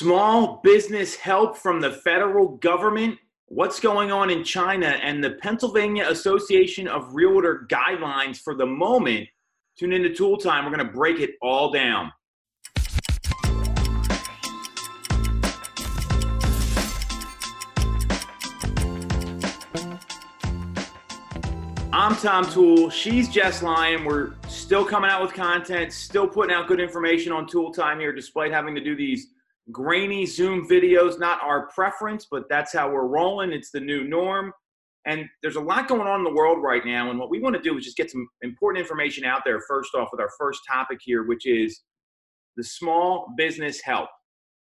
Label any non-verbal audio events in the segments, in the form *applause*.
Small business help from the federal government. What's going on in China and the Pennsylvania Association of Realtor guidelines for the moment. Tune into Toole Time. We're going to break it all down. I'm Tom Toole. She's Jess Lyon. We're still coming out with content, still putting out good information on Toole Time here, despite having to do these grainy Zoom videos. Not our preference, but that's how we're rolling. It's the new norm. And there's a lot going on in the world right now. And what we want to do is just get some important information out there, first off, with our first topic here, which is the small business help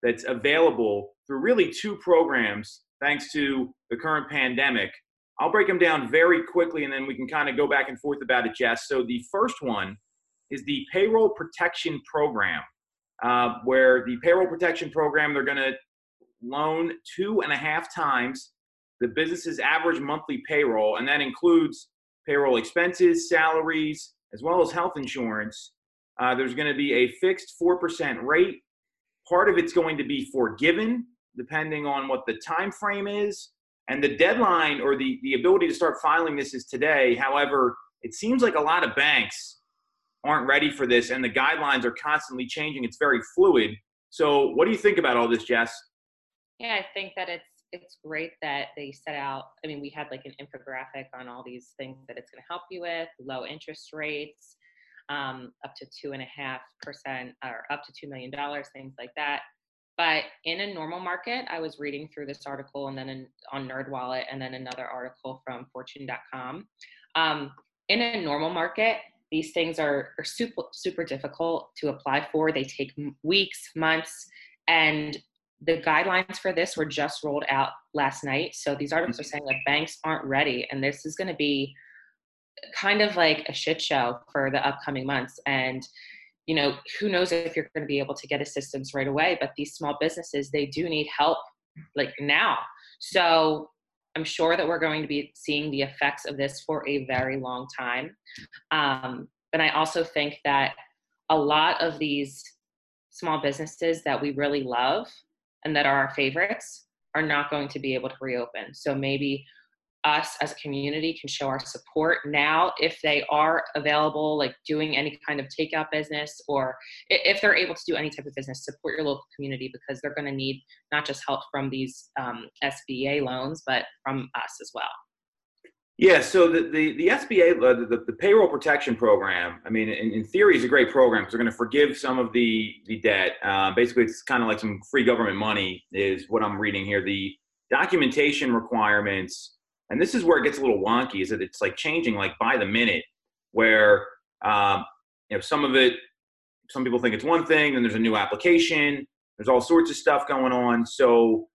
that's available through really two programs, thanks to the current pandemic. I'll break them down very quickly and then we can kind of go back and forth about it, Jess. So the first one is the Payroll Protection Program uh, where the payroll protection program, they're going to loan two and a half times the business's average monthly payroll, and that includes payroll expenses, salaries, as well as health insurance. Uh, there's going to be a fixed 4% rate. Part of it's going to be forgiven depending on what the time frame is. And the deadline or the, the ability to start filing this is today. However, it seems like a lot of banks aren't ready for this, and the guidelines are constantly changing. It's very fluid. So, what do you think about all this, Jess? Yeah, I think that it's it's great that they set out. I mean, we had like an infographic on all these things that it's going to help you with: low interest rates, um, up to two and a half percent, or up to two million dollars, things like that. But in a normal market, I was reading through this article and then in, on NerdWallet, and then another article from Fortune.com. Um, in a normal market, these things are, are super super difficult to apply for. They take weeks months and the guidelines for this were just rolled out last night. So these articles are mm-hmm. saying that banks aren't ready and this is going to be kind of like a shit show for the upcoming months. And you know who knows if you're going to be able to get assistance right away but these small businesses they do need help like now. So I'm sure that we're going to be seeing the effects of this for a very long time. Um, but I also think that a lot of these small businesses that we really love and that are our favorites are not going to be able to reopen. So maybe us as a community can show our support now if they are available like doing any kind of takeout business or if they're able to do any type of business support your local community because they're going to need not just help from these um, sba loans but from us as well yeah, so the, the, the SBA, uh, the, the payroll protection program, I mean, in, in theory, is a great program because they're going to forgive some of the, the debt. Uh, basically, it's kind of like some free government money, is what I'm reading here. The documentation requirements and this is where it gets a little wonky is that it's like changing like by the minute where um, you know some of it some people think it's one thing then there's a new application there's all sorts of stuff going on. So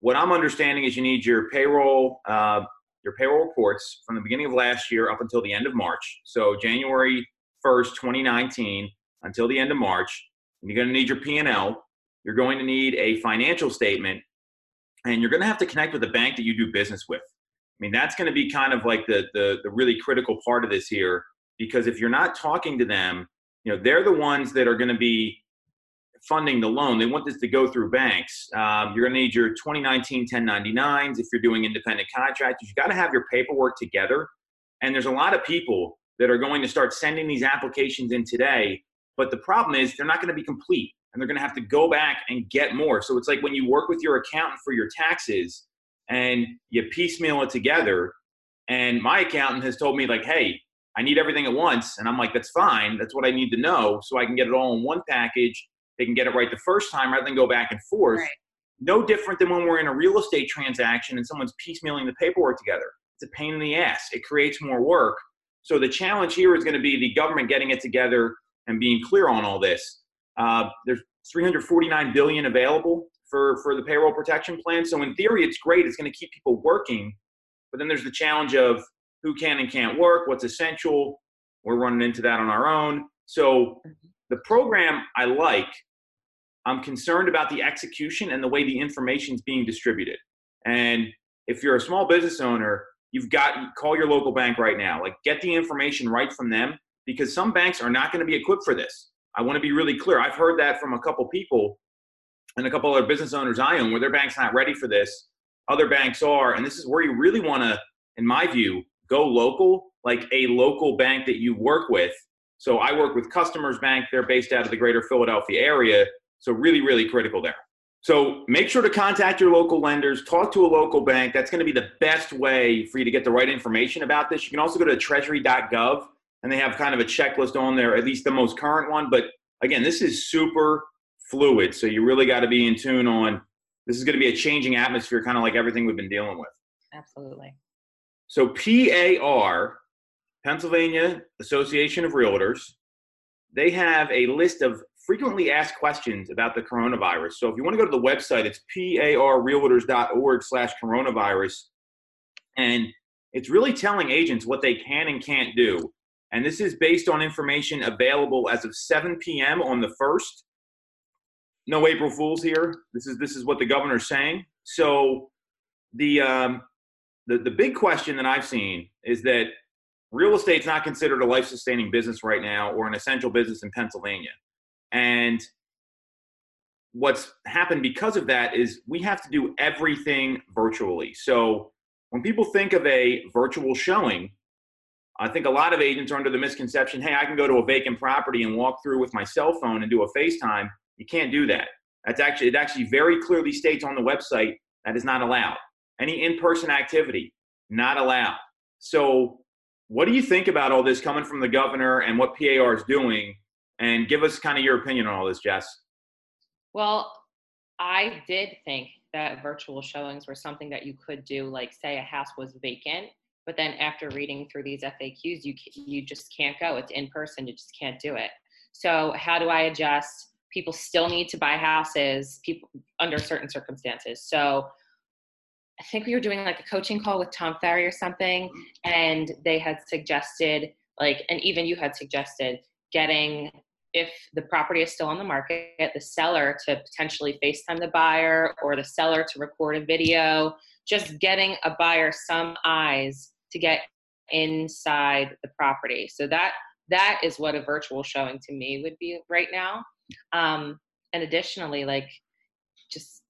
what i'm understanding is you need your payroll uh, your payroll reports from the beginning of last year up until the end of march. So january 1st 2019 until the end of march and you're going to need your p&l you're going to need a financial statement and you're going to have to connect with the bank that you do business with mean, that's going to be kind of like the, the, the really critical part of this here, because if you're not talking to them, you know, they're the ones that are going to be funding the loan. They want this to go through banks. Um, you're going to need your 2019 1099s if you're doing independent contractors. You've got to have your paperwork together. And there's a lot of people that are going to start sending these applications in today. But the problem is they're not going to be complete and they're going to have to go back and get more. So it's like when you work with your accountant for your taxes, and you piecemeal it together. And my accountant has told me, like, hey, I need everything at once. And I'm like, that's fine. That's what I need to know. So I can get it all in one package. They can get it right the first time rather than go back and forth. Right. No different than when we're in a real estate transaction and someone's piecemealing the paperwork together. It's a pain in the ass. It creates more work. So the challenge here is going to be the government getting it together and being clear on all this. Uh, there's 349 billion available for for the payroll protection plan. So in theory, it's great. It's going to keep people working, but then there's the challenge of who can and can't work, what's essential. We're running into that on our own. So the program I like. I'm concerned about the execution and the way the information is being distributed. And if you're a small business owner, you've got call your local bank right now. Like get the information right from them because some banks are not going to be equipped for this. I want to be really clear. I've heard that from a couple people and a couple other business owners I own where their bank's not ready for this. Other banks are, and this is where you really want to, in my view, go local, like a local bank that you work with. So I work with Customers Bank. They're based out of the greater Philadelphia area. So really, really critical there. So make sure to contact your local lenders, talk to a local bank. That's going to be the best way for you to get the right information about this. You can also go to treasury.gov and they have kind of a checklist on there, at least the most current one. But again, this is super fluid. So you really got to be in tune on this is going to be a changing atmosphere, kind of like everything we've been dealing with. Absolutely. So PAR, Pennsylvania Association of Realtors, they have a list of frequently asked questions about the coronavirus. So if you want to go to the website, it's parrealtors.org slash coronavirus. And it's really telling agents what they can and can't do. And this is based on information available as of 7 p.m. on the 1st no April Fools here. This is this is what the governor's saying. So the um, the the big question that I've seen is that real estate's not considered a life sustaining business right now or an essential business in Pennsylvania, and what's happened because of that is we have to do everything virtually. So when people think of a virtual showing, I think a lot of agents are under the misconception, hey, I can go to a vacant property and walk through with my cell phone and do a FaceTime you can't do that. That's actually it actually very clearly states on the website that is not allowed. Any in-person activity not allowed. So, what do you think about all this coming from the governor and what PAR is doing? And give us kind of your opinion on all this, Jess. Well, I did think that virtual showings were something that you could do, like say a house was vacant, but then after reading through these FAQs, you you just can't go. It's in person. You just can't do it. So how do I adjust? People still need to buy houses people under certain circumstances. So i think we were doing like a coaching call with tom ferry or something and they had suggested like and even you had suggested getting if the property is still on the market get the seller to potentially facetime the buyer or the seller to record a video. Just getting a buyer some eyes to get inside the property. So that that is what a virtual showing to me would be right now um, and additionally, like just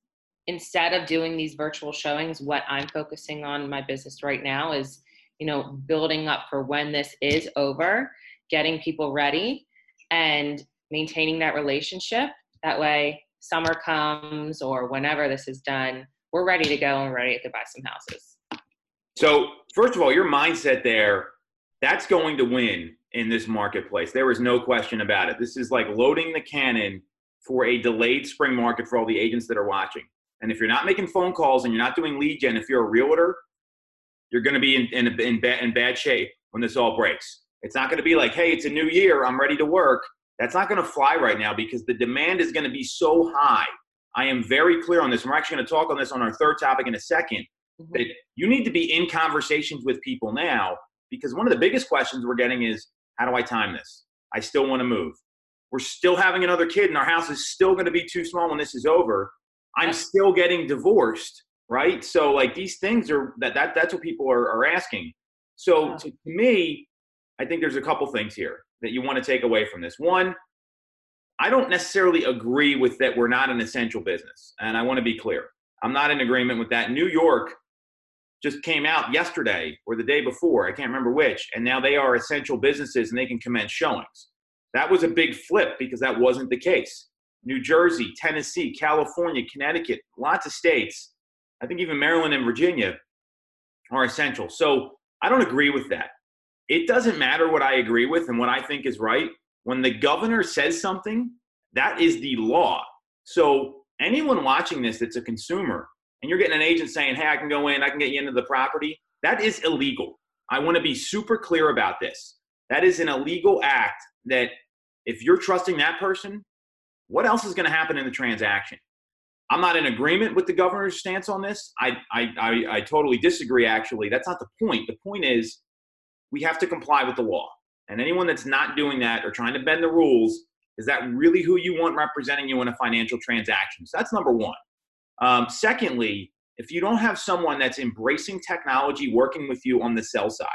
instead of doing these virtual showings, what I'm focusing on my business right now is, you know, building up for when this is over, getting people ready and maintaining that relationship. That way, summer comes or whenever this is done, we're ready to go and ready to buy some houses. So, first of all, your mindset there, that's going to win in this marketplace. There is no question about it. This is like loading the cannon for a delayed spring market for all the agents that are watching. And if you're not making phone calls and you're not doing lead gen, if you're a realtor, you're going to be in, in, in, bad, in bad shape when this all breaks. It's not going to be like, hey, it's a new year, I'm ready to work. That's not going to fly right now because the demand is going to be so high. I am very clear on this. We're actually going to talk on this on our third topic in a 2nd mm-hmm. That you need to be in conversations with people now because one of the biggest questions we're getting is how do I time this? I still want to move. We're still having another kid, and our house is still going to be too small when this is over. I'm still getting divorced, right? So like these things are that, that that's what people are, are asking. So to, to me, I think there's a couple things here that you want to take away from this. One, I don't necessarily agree with that we're not an essential business. And I want to be clear. I'm not in agreement with that. New York just came out yesterday or the day before, I can't remember which, and now they are essential businesses and they can commence showings. That was a big flip because that wasn't the case. New Jersey, Tennessee, California, Connecticut, lots of states, I think even Maryland and Virginia are essential. So I don't agree with that. It doesn't matter what I agree with and what I think is right. When the governor says something, that is the law. So anyone watching this that's a consumer and you're getting an agent saying, hey, I can go in, I can get you into the property, that is illegal. I want to be super clear about this. That is an illegal act that if you're trusting that person, what else is going to happen in the transaction? I'm not in agreement with the governor's stance on this. I, I, I, I totally disagree, actually. That's not the point. The point is we have to comply with the law. And anyone that's not doing that or trying to bend the rules, is that really who you want representing you in a financial transaction? So that's number one. Um, secondly, if you don't have someone that's embracing technology working with you on the sell side,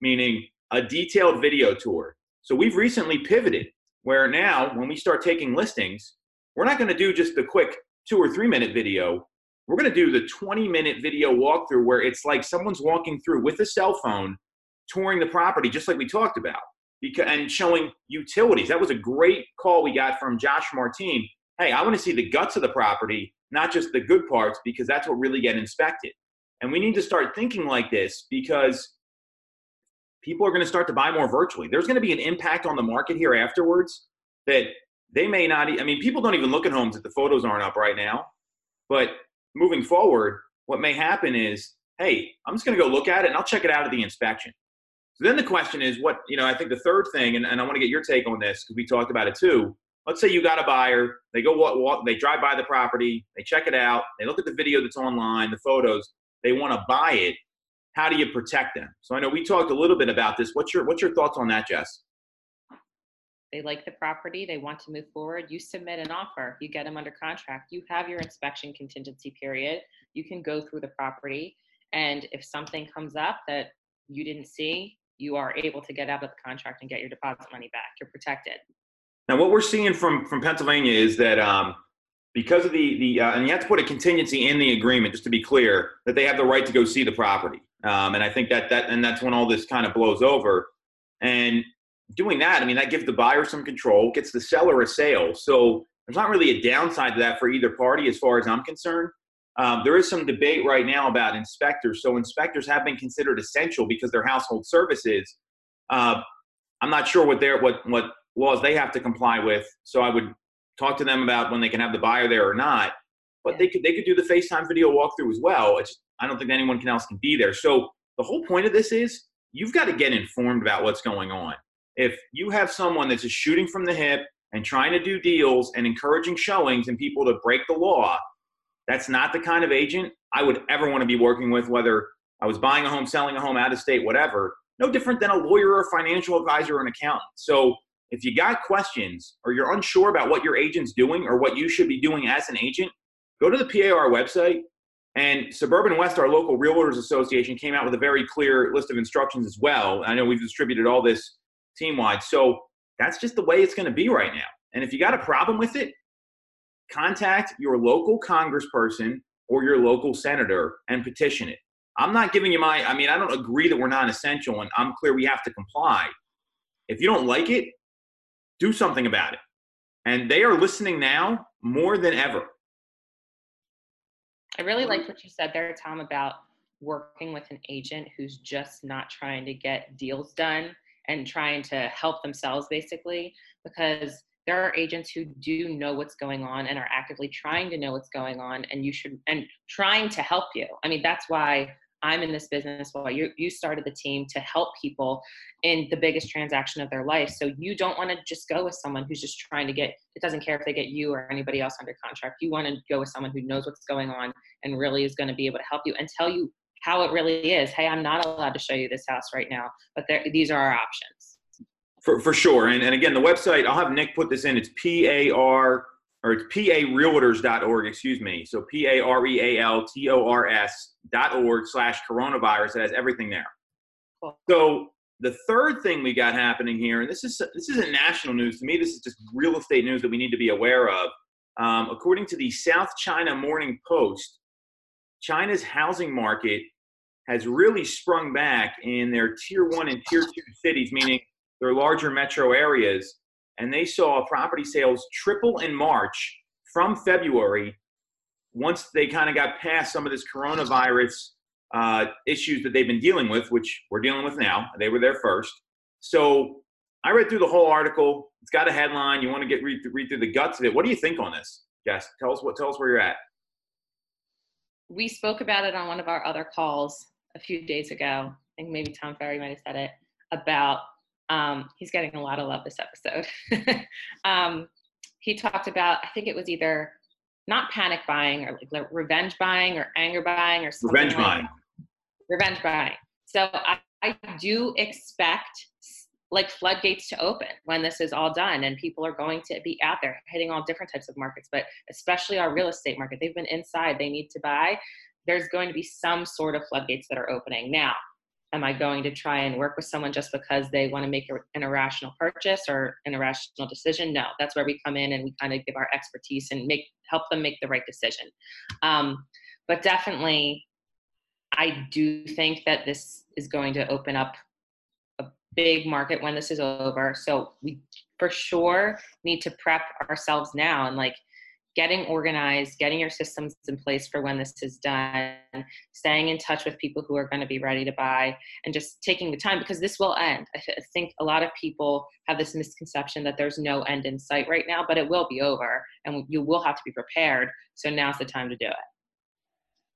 meaning a detailed video tour. So we've recently pivoted where now when we start taking listings, we're not going to do just the quick two or three minute video. We're going to do the 20 minute video walkthrough where it's like someone's walking through with a cell phone, touring the property, just like we talked about, and showing utilities. That was a great call we got from Josh Martin. Hey, I want to see the guts of the property, not just the good parts, because that's what really get inspected. And we need to start thinking like this because people are going to start to buy more virtually. There's going to be an impact on the market here afterwards that they may not. I mean, people don't even look at homes if the photos aren't up right now. But moving forward, what may happen is, hey, I'm just going to go look at it and I'll check it out at the inspection. So then the question is, what you know? I think the third thing, and, and I want to get your take on this because we talked about it too. Let's say you got a buyer, they go walk, walk, they drive by the property, they check it out, they look at the video that's online, the photos, they want to buy it how do you protect them? So I know we talked a little bit about this. What's your what's your thoughts on that, Jess? They like the property, they want to move forward. You submit an offer, you get them under contract. You have your inspection contingency period. You can go through the property, and if something comes up that you didn't see, you are able to get out of the contract and get your deposit money back. You're protected. Now, what we're seeing from from Pennsylvania is that um, because of the the uh, and you have to put a contingency in the agreement just to be clear that they have the right to go see the property. Um, and I think that that and that's when all this kind of blows over. And doing that, I mean, that gives the buyer some control, gets the seller a sale. So there's not really a downside to that for either party, as far as I'm concerned. Um, there is some debate right now about inspectors. So inspectors have been considered essential because they're household services. Uh, I'm not sure what their what what laws they have to comply with. So I would talk to them about when they can have the buyer there or not. But they could they could do the FaceTime video walkthrough as well. It's I don't think anyone else can be there. So the whole point of this is you've got to get informed about what's going on. If you have someone that's just shooting from the hip and trying to do deals and encouraging showings and people to break the law, that's not the kind of agent I would ever want to be working with, whether I was buying a home, selling a home out of state, whatever. No different than a lawyer or financial advisor or an accountant. So if you got questions or you're unsure about what your agent's doing or what you should be doing as an agent, go to the PAR website, and Suburban West, our local Realtors Association, came out with a very clear list of instructions as well. I know we've distributed all this team wide. So that's just the way it's going to be right now. And if you got a problem with it, contact your local congressperson or your local senator and petition it. I'm not giving you my, I mean, I don't agree that we're non essential and I'm clear we have to comply. If you don't like it, do something about it. And they are listening now more than ever. I really like what you said there, Tom, about working with an agent who's just not trying to get deals done and trying to help themselves, basically, because there are agents who do know what's going on and are actively trying to know what's going on, and you should, and trying to help you. I mean, that's why I'm in this business while you, you started the team to help people in the biggest transaction of their life. So you don't want to just go with someone who's just trying to get, it doesn't care if they get you or anybody else under contract. You want to go with someone who knows what's going on and really is going to be able to help you and tell you how it really is. Hey, I'm not allowed to show you this house right now, but there, these are our options. For, for sure. And, and again, the website, I'll have Nick put this in. It's P-A-R or it's parealtors.org, excuse me. So P-A-R-E-A-L-T-O-R-S dot org slash coronavirus. It has everything there. Cool. So the third thing we got happening here, and this is this isn't national news to me. This is just real estate news that we need to be aware of. Um, according to the South China Morning Post, China's housing market has really sprung back in their tier one and tier two cities, meaning their larger metro areas and they saw property sales triple in March from February once they kind of got past some of this coronavirus uh, issues that they've been dealing with, which we're dealing with now. They were there first. So I read through the whole article. It's got a headline. You want to get read, read through the guts of it. What do you think on this, Jess? Tell us what. Tell us where you're at. We spoke about it on one of our other calls a few days ago. I think maybe Tom Ferry might have said it about um, he's getting a lot of love this episode. *laughs* um, he talked about, I think it was either not panic buying or like revenge buying or anger buying or something. Revenge like buying. That. Revenge buying. So I, I do expect like floodgates to open when this is all done and people are going to be out there hitting all different types of markets but especially our real estate market they've been inside they need to buy there's going to be some sort of floodgates that are opening now am I going to try and work with someone just because they want to make an irrational purchase or an irrational decision? No, that's where we come in and we kind of give our expertise and make help them make the right decision. Um, but definitely, I do think that this is going to open up a big market when this is over. So we for sure need to prep ourselves now and like getting organized, getting your systems in place for when this is done, staying in touch with people who are going to be ready to buy, and just taking the time because this will end. I, th- I think a lot of people have this misconception that there's no end in sight right now, but it will be over and you will have to be prepared. So now's the time to do it.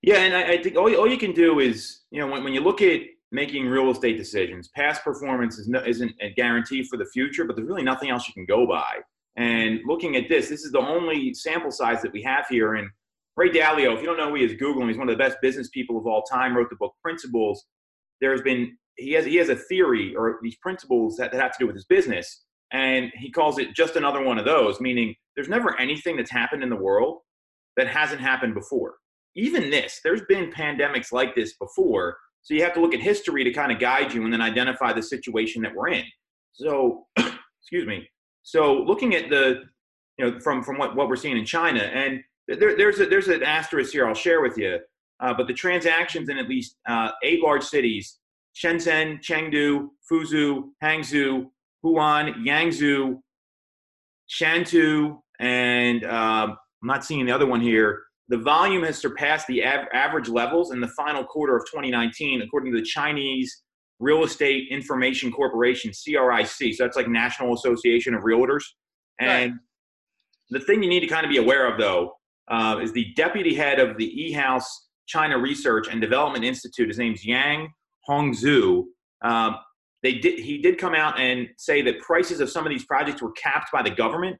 Yeah, and I, I think all, all you can do is, you know, when, when you look at making real estate decisions, past performance is no, isn't a guarantee for the future, but there's really nothing else you can go by. And looking at this, this is the only sample size that we have here. And Ray Dalio, if you don't know who he is, Google him. He's one of the best business people of all time. Wrote the book Principles. There's been he has he has a theory or these principles that, that have to do with his business, and he calls it just another one of those. Meaning, there's never anything that's happened in the world that hasn't happened before. Even this, there's been pandemics like this before. So you have to look at history to kind of guide you and then identify the situation that we're in. So, *clears throat* excuse me. So looking at the, you know, from from what, what we're seeing in China, and there, there's a, there's an asterisk here I'll share with you. Uh, but the transactions in at least uh, eight large cities: Shenzhen, Chengdu, Fuzhou, Hangzhou, Huan, Yangzhou, Shantou, and um, I'm not seeing the other one here. The volume has surpassed the av- average levels in the final quarter of 2019, according to the Chinese Real Estate Information Corporation, CRIC. So that's like National Association of Realtors. And right. the thing you need to kind of be aware of, though, uh, is the deputy head of the E-House China Research and Development Institute. His name's Yang Hongzhu. Um, they did, he did come out and say that prices of some of these projects were capped by the government,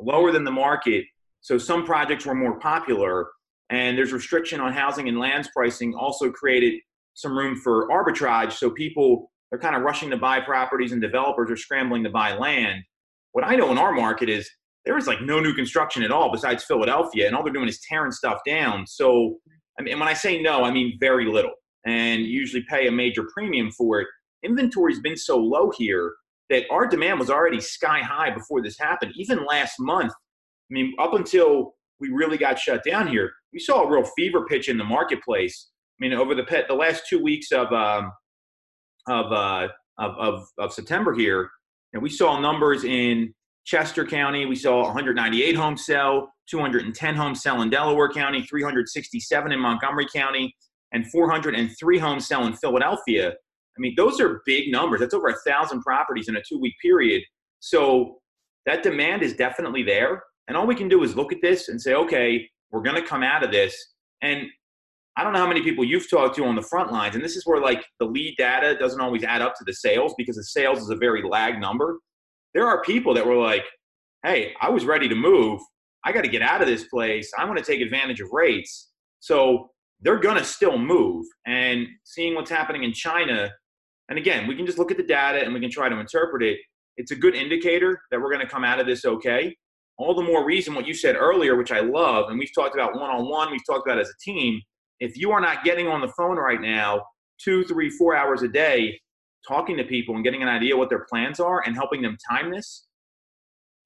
lower than the market. So some projects were more popular, and there's restriction on housing and lands pricing also created some room for arbitrage. So people are kind of rushing to buy properties and developers are scrambling to buy land. What I know in our market is there is like no new construction at all besides Philadelphia, and all they're doing is tearing stuff down. So, I mean, when I say no, I mean very little, and usually pay a major premium for it. Inventory's been so low here that our demand was already sky high before this happened. Even last month, I mean, up until we really got shut down here, we saw a real fever pitch in the marketplace mean, over the pet, the last two weeks of um, of, uh, of, of of September here, and we saw numbers in Chester County. We saw 198 homes sell, 210 homes sell in Delaware County, 367 in Montgomery County, and 403 homes sell in Philadelphia. I mean, those are big numbers. That's over a thousand properties in a two-week period. So that demand is definitely there. And all we can do is look at this and say, okay, we're going to come out of this. And I don't know how many people you've talked to on the front lines, and this is where like the lead data doesn't always add up to the sales because the sales is a very lag number. There are people that were like, "Hey, I was ready to move. I got to get out of this place. I want to take advantage of rates." So they're gonna still move. And seeing what's happening in China, and again, we can just look at the data and we can try to interpret it. It's a good indicator that we're gonna come out of this okay. All the more reason what you said earlier, which I love, and we've talked about one on one, we've talked about as a team if you are not getting on the phone right now two, three, four hours a day, talking to people and getting an idea what their plans are and helping them time this,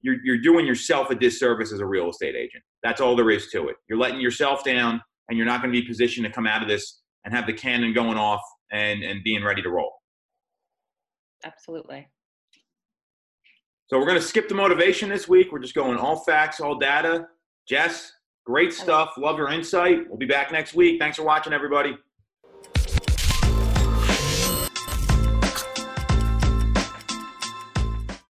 you're, you're doing yourself a disservice as a real estate agent. That's all there is to it. You're letting yourself down and you're not going to be positioned to come out of this and have the cannon going off and, and being ready to roll. Absolutely. So we're going to skip the motivation this week. We're just going all facts, all data. Jess, Great stuff. Love your insight. We'll be back next week. Thanks for watching, everybody.